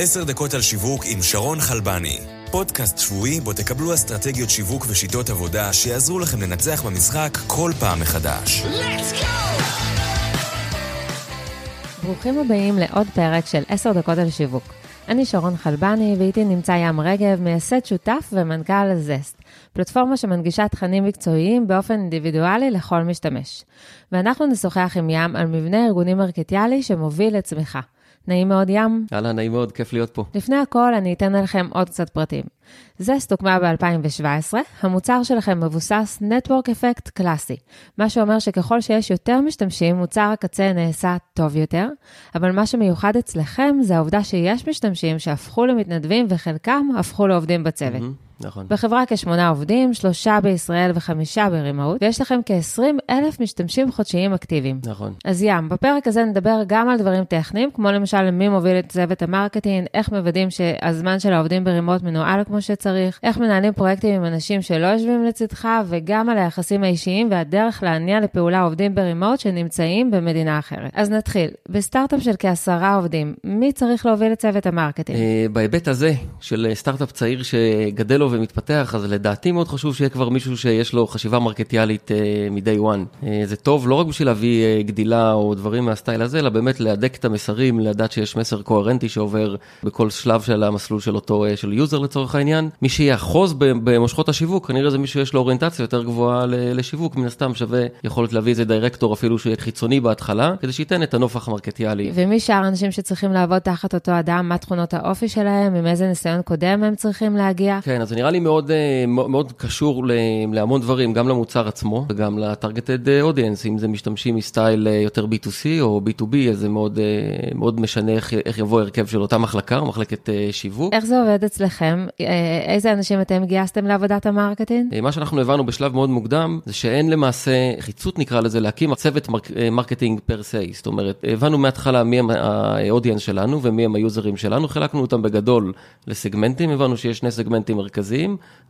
עשר דקות על שיווק עם שרון חלבני. פודקאסט שבועי בו תקבלו אסטרטגיות שיווק ושיטות עבודה שיעזרו לכם לנצח במשחק כל פעם מחדש. ברוכים הבאים לעוד פרק של עשר דקות על שיווק. אני שרון חלבני, ואיתי נמצא ים רגב, מייסד שותף ומנכ"ל זסט, פלטפורמה שמנגישה תכנים מקצועיים באופן אינדיבידואלי לכל משתמש. ואנחנו נשוחח עם ים על מבנה ארגוני מרקטיאלי שמוביל לצמיחה. נעים מאוד ים. אהלן, נעים מאוד, כיף להיות פה. לפני הכל, אני אתן לכם עוד קצת פרטים. זסט הוקמה ב-2017, המוצר שלכם מבוסס Network Effect קלאסי, מה שאומר שככל שיש יותר משתמשים, מוצר הקצה נעשה טוב יותר, אבל מה שמיוחד אצלכם זה העובדה שיש משתמשים שהפכו למתנדבים וחלקם הפכו לעובדים בצוות. Mm-hmm. נכון. בחברה כשמונה עובדים, שלושה בישראל וחמישה ב remote, ויש לכם כ-20 אלף משתמשים חודשיים אקטיביים. נכון. אז ים, בפרק הזה נדבר גם על דברים טכניים, כמו למשל מי מוביל את צוות ה marketing, איך מוודאים שהזמן של העובדים ב remote מנוהל כמו שצריך, איך מנהלים פרויקטים עם אנשים שלא יושבים לצדך, וגם על היחסים האישיים והדרך להניע לפעולה עובדים ב remote שנמצאים במדינה אחרת. אז נתחיל. בסטארט-אפ של כעשרה עובדים, מי צריך להוביל את צוות ה marketing? אה, בהיבט הזה של סטארט-אפ צעיר שגדל לו ומתפתח, אז לדעתי מאוד חשוב שיהיה כבר מישהו שיש לו חשיבה מרקטיאלית uh, מ-day one. Uh, זה טוב לא רק בשביל להביא uh, גדילה או דברים מהסטייל הזה, אלא באמת להדק את המסרים, לדעת שיש מסר קוהרנטי שעובר בכל שלב של המסלול של אותו, של user לצורך העניין. מי שיאחוז במושכות השיווק, כנראה זה מישהו שיש לו אוריינטציה יותר גבוהה לשיווק, מן הסתם שווה יכולת להביא איזה דירקטור אפילו שיהיה חיצוני בהתחלה, כדי שייתן את הנופח המרקטיאלי. ומי שאר האנשים שצריכים לעבוד תחת אותו אדם, מה תכונות האופי שלהם, עם איזה ניסיון קודם הם צריכים להגיע? כן, אז נראה לי מאוד, אה, מאוד קשור להמון דברים, גם למוצר עצמו וגם ל-targeted אה, audience, אם זה משתמשים מסטייל אה, יותר B2C או B2B, אז זה מאוד, מאוד משנה איך, איך יבוא הרכב של אותה מחלקה, מחלקת שיווק. איך זה עובד אצלכם? איזה אנשים אתם גייסתם לעבודת ה marketing? מה שאנחנו הבנו בשלב מאוד מוקדם, זה שאין למעשה נחיצות נקרא לזה, להקים צוות marketing per se, זאת אומרת, הבנו מההתחלה מי הם ה audience שלנו ומי הם היוזרים שלנו, חילקנו אותם בגדול לסגמנטים, הבנו שיש שני סגמנטים מרכזיים,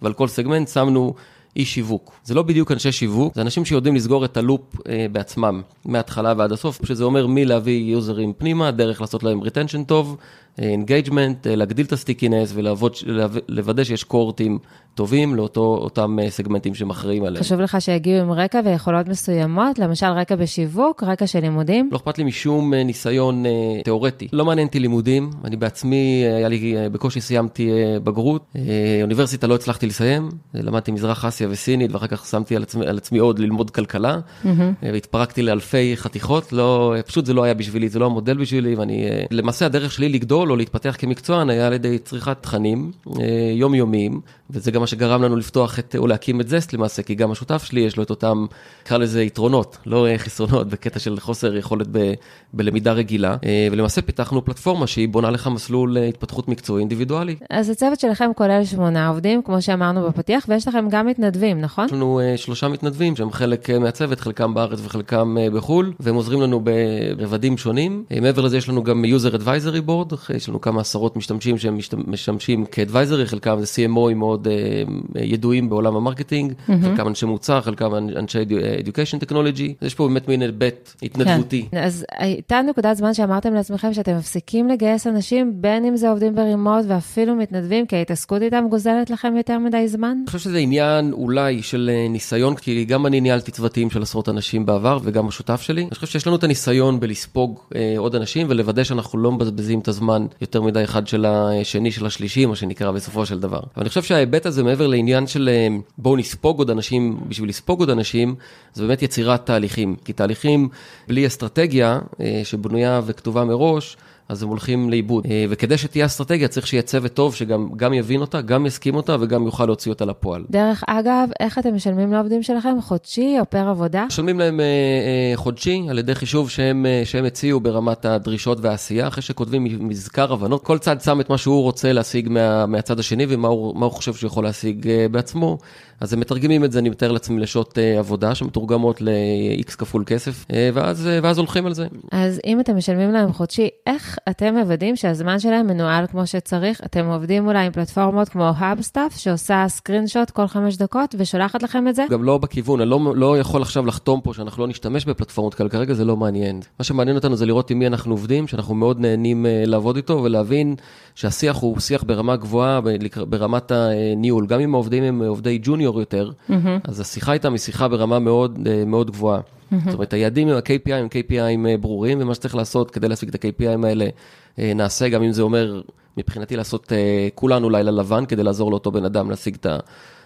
ועל כל סגמנט שמנו איש שיווק. זה לא בדיוק אנשי שיווק, זה אנשים שיודעים לסגור את ה loop אה, בעצמם, מההתחלה ועד הסוף, שזה אומר מי להביא יוזרים פנימה, דרך לעשות להם retention טוב, engagement, אה, להגדיל את ה stickiness ולוודא שיש קוהורטים טובים לאותם אה, סגמנטים שמכריעים עליהם. חשוב לך שיגיעו עם רקע ויכולות מסוימות, למשל רקע בשיווק, רקע של לימודים? לא אכפת לי משום אה, ניסיון תיאורטי. לא מעניין אותי לימודים, אני בעצמי, היה לי, בקושי סיימתי בגרות, אוניברסיטה לא הצלחתי לסיים, למדתי מזרח אסיה וסינית, ואחר כך שמתי על עצמי, על עצמי עוד ללמוד כלכלה, mm-hmm. והתפרקתי לאלפי חתיכות, לא, פשוט זה לא היה בשבילי, זה לא המודל בשבילי, ואני, למעשה הדרך שלי לגדול לגדול או להתפתח כמקצוען היה על ידי צריכת תכנים אה, יומיומיים, וזה גם מה שגרם לנו לפתוח את, או להקים את זסט למעשה, כי גם השותף שלי יש לו את אותם, נקרא לזה יתרונות, לא חסרונות, בקטע של חוסר יכולת ב, בלמידה רגילה, אה, ולמעשה פיתחנו פלטפורמה שהיא בונה לך מסלול התפתחות מקצועי אינדיבידואלי. אז הצוות שלכם כולל שמונה עובדים, כמו שאמרנו בפתיח, ויש לכם גם מתנדבים, נכון? יש לנו שלושה מתנדבים שהם חלק מהצוות, חלקם בארץ וחלקם בחו"ל, והם עוזרים לנו ברבדים שונים. מעבר לזה יש לנו גם user advisory board, יש לנו כמה עשרות משתמשים שהם משמשים כ advisory, חלקם זה CMOים מאוד uh, ידועים בעולם ה marketing. חלקם אנשי מוצר, חלקם אנשי Education Technology, יש פה באמת מין היבט התנדבותי. כן. אז הייתה נקודת זמן שאמרתם לעצמכם שאתם מפסיקים לגייס אנשים, בין אם זה עובדים ב remote ואפילו מתנדבים, כי ההתעסקות איתם גוזלת לכם יותר מדי זמן? אני חושב שזה עניין אולי של אה, ניסיון, כי גם אני ניהלתי צוותים של עשרות אנשים בעבר וגם השותף שלי. אני חושב שיש לנו את הניסיון בלספוג אה, עוד אנשים ולוודא שאנחנו לא מבזבזים את הזמן יותר מדי אחד של השני של השלישי, מה שנקרא בסופו של דבר. אבל אני חושב שההיבט הזה מעבר לעניין של אה, בואו נספוג עוד אנשים בשביל לספוג עוד אנשים, זה באמת יצירת תהליכים. כי תהליכים בלי אסטרטגיה אה, שבנויה וכתובה מראש, אז הם הולכים לאיבוד. אה, וכדי שתהיה אסטרטגיה, צריך שיהיה צוות טוב שגם יבין אותה, גם יסכים אותה וגם יוכל להוציא אותה לפועל. דרך אגב, איך אתם משלמים לעובדים שלכם? חודשי או פר עבודה? משלמים להם אה, אה, חודשי על ידי חישוב שהם, אה, שהם הציעו ברמת הדרישות והעשייה, אחרי שכותבים מזכר הבנות. כל צד שם את מה שהוא רוצה להשיג מה, מהצד השני ומה הוא, הוא חושב שהוא יכול להשיג אה, בעצמו. אז הם מתרגמים את זה, אני מתאר לעצמי, לשעות אה, עבודה שמתורגמות ל-X כפול כסף, אה, ואז, אה, ואז הולכים על זה. אז אם אתם משלמים להם חודשי, איך אתם מוודאים שהזמן שלהם מנוהל כמו שצריך? אתם עובדים אולי עם פלטפורמות כמו HubStuff, שעושה סקרינשוט כל חמש דקות ושולחת לכם את זה? גם לא בכיוון, אני לא, לא יכול עכשיו לחתום פה שאנחנו לא נשתמש בפלטפורמות כאלה, כרגע זה לא מעניין. מה שמעניין אותנו זה לראות עם מי אנחנו עובדים, שאנחנו מאוד נהנים לעבוד איתו ולהבין שהשיח הוא שיח ברמה גבוהה, ברמת הניהול. גם אם העובדים הם עובדי ג'וניור יותר, mm-hmm. אז השיחה איתם היא שיחה ברמה מאוד, uh, מאוד גבוהה. Mm-hmm. זאת אומרת, היעדים, ה-KPI הם KPI ברורים, ומה שצריך לעשות כדי להשיג את ה-KPI האלה, uh, נעשה, גם אם זה אומר, מבחינתי לעשות כולנו לילה לבן, כדי לעזור לאותו בן אדם להשיג את ה...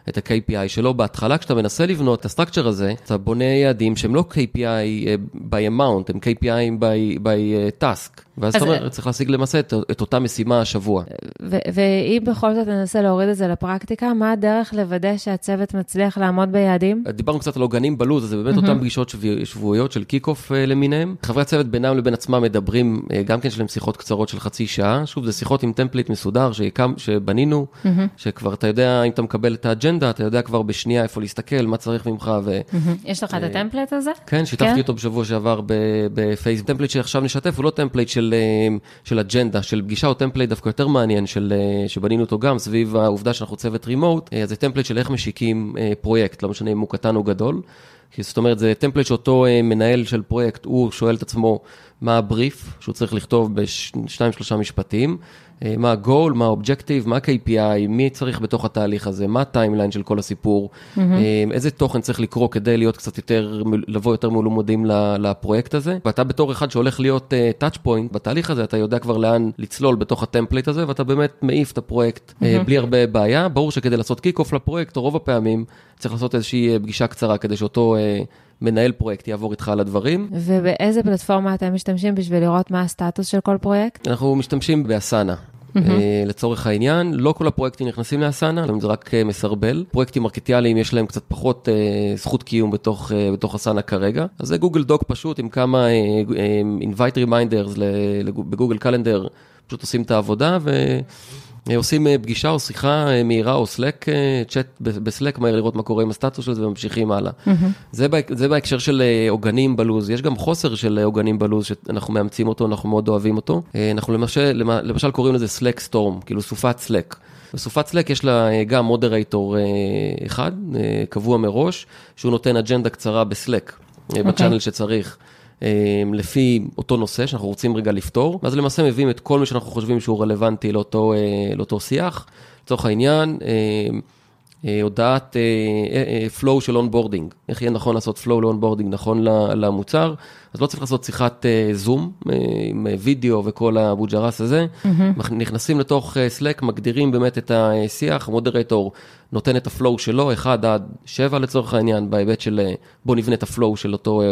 את ה-KPI שלו. בהתחלה, כשאתה מנסה לבנות את הסטרקצ'ר הזה, אתה בונה יעדים שהם לא KPI by amount, הם KPI by, by task. ואז אתה אומר, צריך להשיג למעשה את, את אותה משימה השבוע. ואם בכל זאת ננסה להוריד את זה לפרקטיקה, מה הדרך לוודא שהצוות מצליח לעמוד ביעדים? דיברנו קצת על עוגנים בלו"ז, אז זה באמת mm-hmm. אותן פגישות שבועיות של kick-off אה, למיניהם. חברי הצוות בינם לבין עצמם מדברים, אה, גם כן יש להם שיחות קצרות של חצי שעה. שוב, זה שיחות עם template מסודר שיקם, שבנינו, mm-hmm. שכבר אתה יודע, אם אתה מקבל את האג'נדה, אתה יודע כבר בשנייה איפה להסתכל, מה צריך ממך. ו... Mm-hmm. יש לך את ה template הזה? כן, שיתפתי כן? אותו בשבוע שעבר בפייסבוק. template שעכשיו נשתף הוא לא template של של, אה, של אג'נדה, של פגישה או template דווקא יותר מעניין, של, אה, שבנינו אותו גם סביב העובדה שאנחנו צוות remote, אז זה template של איך משיקים אה, פרויקט, לא משנה אם הוא קטן או גדול. זאת אומרת, זה template שאותו מנהל של פרויקט, הוא שואל את עצמו מה הבריף שהוא צריך לכתוב בשניים שלושה משפטים, אה, מה ה-goal, מה ה-objective, מה ה-KPI, מי צריך בתוך התהליך הזה, מה ה timeline של כל הסיפור, mm-hmm. איזה תוכן צריך לקרוא כדי להיות קצת יותר, לבוא יותר מלומדים לפרויקט הזה. ואתה בתור אחד שהולך להיות uh, touch point בתהליך הזה, אתה יודע כבר לאן לצלול בתוך ה template הזה, ואתה באמת מעיף את הפרויקט mm-hmm. uh, בלי הרבה בעיה. ברור שכדי לעשות kick-off לפרויקט, רוב הפעמים צריך לעשות איזושהי פגישה קצרה כדי שאותו... Uh, מנהל פרויקט יעבור איתך על הדברים. ובאיזה פלטפורמה אתם משתמשים בשביל לראות מה הסטטוס של כל פרויקט? אנחנו משתמשים ב Asana. Mm-hmm. לצורך העניין, לא כל הפרויקטים נכנסים ל Asana, זה רק אה, מסרבל. פרויקטים מרקטיאליים יש להם קצת פחות uh, זכות קיום בתוך, בתוך Asana כרגע. אז זה Google Doc פשוט עם כמה invite reminders ב Google Calendar, פשוט עושים את העבודה ו... אה, עושים אה, פגישה או שיחה אה, מהירה או Slack, צ'אט ב Slack מהר לראות מה קורה עם הסטטוס של זה וממשיכים הלאה. זה, בה, זה בהקשר של עוגנים בלו"ז, יש גם חוסר של עוגנים בלו"ז שאנחנו מאמצים אותו, אנחנו מאוד אוהבים אותו. אנחנו למשל, למשל קוראים לזה Slack storm, כאילו סופת Slack. בסופת Slack יש לה גם moderator אחד, קבוע מראש, שהוא נותן אג'נדה קצרה ב Slack, okay. אוקיי. ב channel שצריך. אמ, לפי אותו נושא שאנחנו רוצים רגע לפתור, ואז למעשה מביאים את כל מי שאנחנו חושבים שהוא רלוונטי לאותו, אה, לאותו שיח. לצורך העניין, אמ, הודעת אה, flow של onboarding, איך יהיה נכון לעשות flow ל onboarding נכון למוצר, אז לא צריך לעשות שיחת זום עם וידאו וכל הבוג'רס הזה, mm-hmm. נכנסים לתוך Slack, מגדירים באמת את השיח, המודרטור נותן את ה flow שלו, 1 עד 7 לצורך העניין, בהיבט של בוא נבנה את ה flow של אותו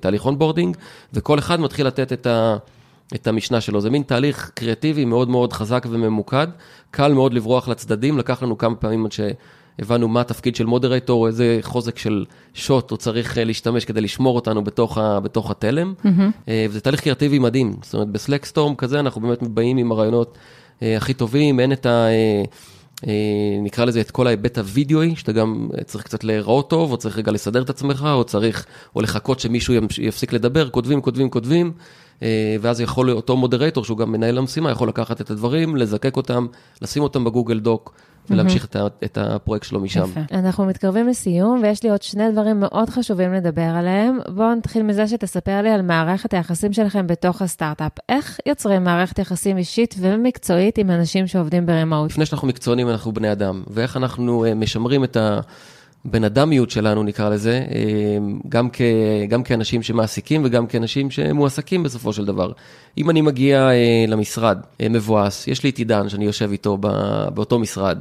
תהליך onboarding, וכל אחד מתחיל לתת את ה... את המשנה שלו. זה מין תהליך קריאטיבי מאוד מאוד חזק וממוקד, קל מאוד לברוח לצדדים, לקח לנו כמה פעמים עד שהבנו מה התפקיד של מודרטור, איזה חוזק של שוט הוא צריך אה, להשתמש כדי לשמור אותנו בתוך, ה, בתוך התלם. Mm-hmm. וזה תהליך קריאטיבי מדהים, זאת אומרת ב Slack storm כזה אנחנו באמת באים עם הרעיונות אה, הכי טובים, אין את ה... נקרא לזה את כל ההיבט הווידאוי, שאתה גם צריך קצת להיראות טוב, או צריך רגע לסדר את עצמך, או צריך, או לחכות שמישהו יפסיק לדבר, כותבים, כותבים, כותבים. אה, ואז יכול אותו מודרטור, שהוא גם מנהל המשימה, יכול לקחת את הדברים, לזקק אותם, לשים אותם בגוגל דוק. ולהמשיך mm-hmm. את, את הפרויקט שלו משם. יפה. אנחנו מתקרבים לסיום, ויש לי עוד שני דברים מאוד חשובים לדבר עליהם. בואו נתחיל מזה שתספר לי על מערכת היחסים שלכם בתוך הסטארט-אפ. איך יוצרים מערכת יחסים אישית ומקצועית עם אנשים שעובדים ברימוט? לפני שאנחנו מקצוענים, אנחנו בני אדם, ואיך אנחנו אה, משמרים את ה... בן אדמיות שלנו נקרא לזה, אה, גם, כ, גם כאנשים שמעסיקים וגם כאנשים שמועסקים בסופו של דבר. אם אני מגיע אה, למשרד אה, מבואס, יש לי את עידן שאני יושב איתו באותו משרד,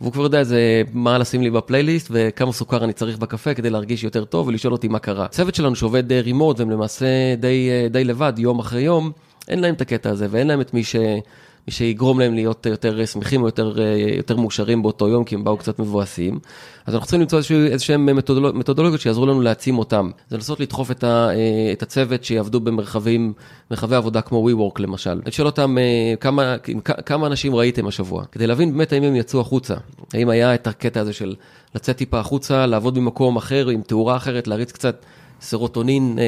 והוא כבר יודע איזה מה לשים לי בפלייליסט וכמה סוכר אני צריך בקפה כדי להרגיש יותר טוב ולשאול אותי מה קרה. הצוות שלנו שעובד רימוט והם למעשה די, די לבד יום אחרי יום, אין להם את הקטע הזה ואין להם את מי ש... שיגרום להם להיות יותר שמחים או יותר, יותר מאושרים באותו יום, כי הם באו קצת מבואסים. אז אנחנו צריכים למצוא איזשהם מתודולוג, מתודולוגיות שיעזרו לנו להעצים אותם. זה לנסות לדחוף את, ה, אה, את הצוות שיעבדו במרחבים, מרחבי עבודה כמו WeWork למשל. אני שואל אותם אה, כמה, כמה אנשים ראיתם השבוע, כדי להבין באמת האם הם יצאו החוצה. האם היה את הקטע הזה של לצאת טיפה החוצה, לעבוד במקום אחר, עם תאורה אחרת, להריץ קצת סרוטונין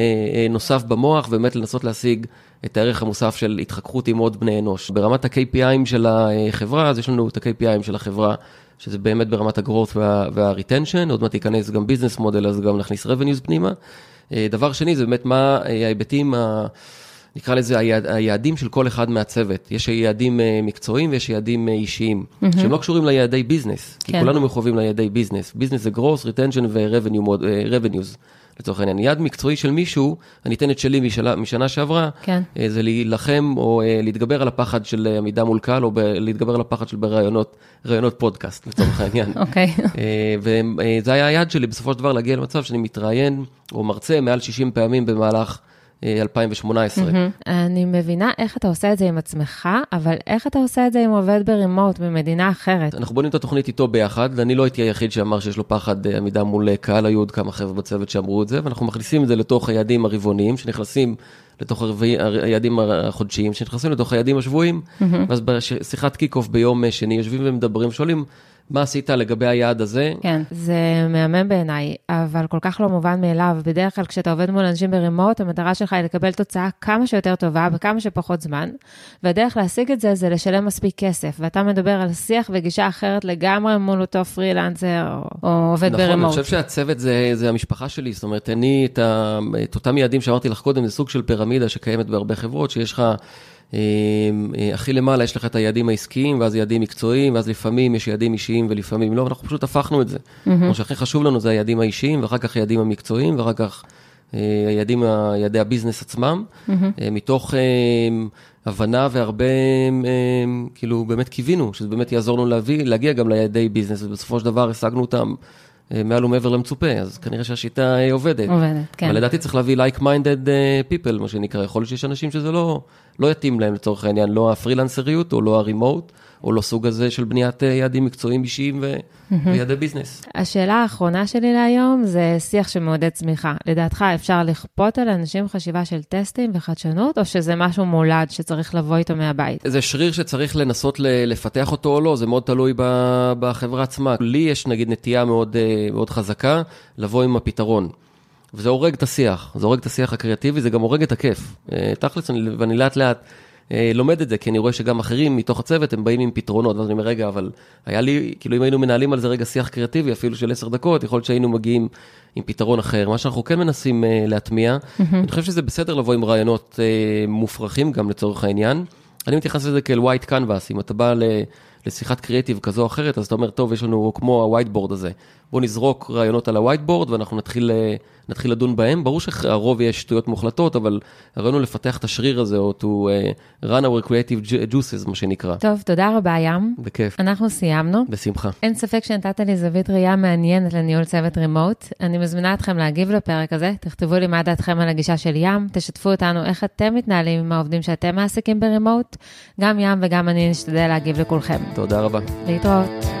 נוסף במוח, ובאמת לנסות להשיג את הערך המוסף של התחככות עם עוד בני אנוש. ברמת ה-KPI ים של החברה, אז יש לנו את ה-KPI ים של החברה, שזה באמת ברמת ה-growth וה- retention, עוד מעט ייכנס גם business model, אז גם נכניס revenues פנימה. דבר שני, זה באמת מה ההיבטים ה... נקרא לזה היעד, היעדים של כל אחד מהצוות. יש יעדים אה, מקצועיים ויש יעדים אה, אישיים, mm-hmm. שהם לא קשורים ליעדי business, כן. כי כולנו מחויבים ליעדי business. business זה growth, retention ו-revenues. לצורך העניין. יעד מקצועי של מישהו, אני אתן את שלי משנה, משנה שעברה, כן. אה, זה להילחם או להתגבר על הפחד של עמידה מול קהל, או ב- להתגבר על הפחד של בראיונות פודקאסט, לצורך העניין. אוקיי. וזה היה היעד שלי בסופו של דבר להגיע למצב שאני מתראיין או מרצה מעל 60 פעמים במהלך 2018. Mm-hmm. אני מבינה איך אתה עושה את זה עם עצמך, אבל איך אתה עושה את זה עם עובד ברימוט במדינה אחרת? אנחנו בונים את התוכנית איתו ביחד, אני לא הייתי היחיד שאמר שיש לו פחד אה, עמידה מול קהל, היו עוד כמה חבר'ה בצוות שאמרו את זה, ואנחנו מכניסים את זה לתוך היעדים הרבעוניים, שנכנסים לתוך היעדים החודשיים, שנכנסים לתוך היעדים השבועיים, mm-hmm. ואז בשיחת kick-off ביום שני יושבים ומדברים, שואלים, מה עשית לגבי היעד הזה? כן, זה מהמם בעיניי, אבל כל כך לא מובן מאליו. בדרך כלל כשאתה עובד מול אנשים ב remote, המטרה שלך היא לקבל תוצאה כמה שיותר טובה, בכמה שפחות זמן, והדרך להשיג את זה זה לשלם מספיק כסף. ואתה מדבר על שיח וגישה אחרת לגמרי מול אותו פרילנסר או, או עובד נכון, ב remote. נכון, אני חושב שהצוות זה, זה המשפחה שלי, זאת אומרת, אני את, ה, את אותם יעדים שאמרתי לך קודם, זה סוג של פירמידה שקיימת בהרבה חברות, שיש לך... אמ, אה, הכי למעלה יש לך את היעדים העסקיים, ואז יעדים מקצועיים, ואז לפעמים יש יעדים אישיים ולפעמים לא, ואנחנו פשוט הפכנו את זה. כמו שהכי חשוב לנו זה היעדים האישיים, ואחר כך היעדים המקצועיים, ואחר כך אה, היעדים, יעדי הביזנס עצמם, אה, מתוך הבנה והרבה, כאילו, באמת קיווינו, שזה באמת יעזור לנו להביא, להגיע גם ליעדי ביזנס, ובסופו של דבר השגנו אותם. מעל ומעבר למצופה, אז כנראה שהשיטה עובדת. עובדת, כן. אבל לדעתי צריך להביא like-minded people, מה שנקרא, יכול להיות שיש אנשים שזה לא, לא יתאים להם לצורך העניין, לא הפרילנסריות או לא הרימוט, או לא סוג הזה של בניית אה, יעדים מקצועיים אישיים ו... ויעדי ביזנס. השאלה האחרונה שלי להיום זה שיח שמעודד צמיחה. לדעתך אפשר לכפות על אנשים חשיבה של טסטים וחדשנות, או שזה משהו מולד שצריך לבוא איתו מהבית? זה שריר שצריך לנסות לפתח אותו או לא, זה מאוד תלוי בחברה עצמה. לי יש נגיד נטייה מאוד, אה, מאוד חזקה לבוא עם הפתרון. וזה הורג את השיח, זה הורג את השיח הקריאטיבי, זה גם הורג את הכיף. אה, תכלס, ואני לאט לאט אה, לומד את זה, כי אני רואה שגם אחרים מתוך הצוות, הם באים עם פתרונות, ואז אני אומר, רגע, אבל היה לי, כאילו אם היינו מנהלים על זה רגע שיח קריאטיבי, אפילו של עשר דקות, יכול להיות שהיינו מגיעים עם פתרון אחר. מה שאנחנו כן מנסים uh, להטמיע. אני חושב שזה בסדר לבוא עם רעיונות מופרכים גם לצורך העניין. אני מתייחס לזה כאל white canvas, אם אתה בא ל... לשיחת קריאטיב כזו או אחרת, אז אתה אומר, טוב, יש לנו כמו ה whiteboard הזה, בוא נזרוק רעיונות על ה whiteboard ואנחנו נתחיל, אה, נתחיל לדון בהם. ברור שהרוב יהיה שטויות מוחלטות, אבל הרעיון הוא לפתח את השריר הזה, או to uh, run our creative juices, מה שנקרא. טוב, תודה רבה, ים. בכיף. אנחנו סיימנו. בשמחה. אין ספק שנתת לי זווית ראייה מעניינת לניהול צוות remote. אני מזמינה אתכם להגיב לפרק הזה, תכתבו לי מה דעתכם על הגישה של ים, תשתפו אותנו איך אתם מתנהלים עם העובדים שאתם מעסיקים ב remote. גם ים וגם אני נשתדל להגיב לכולכם. תודה רבה. להתראות.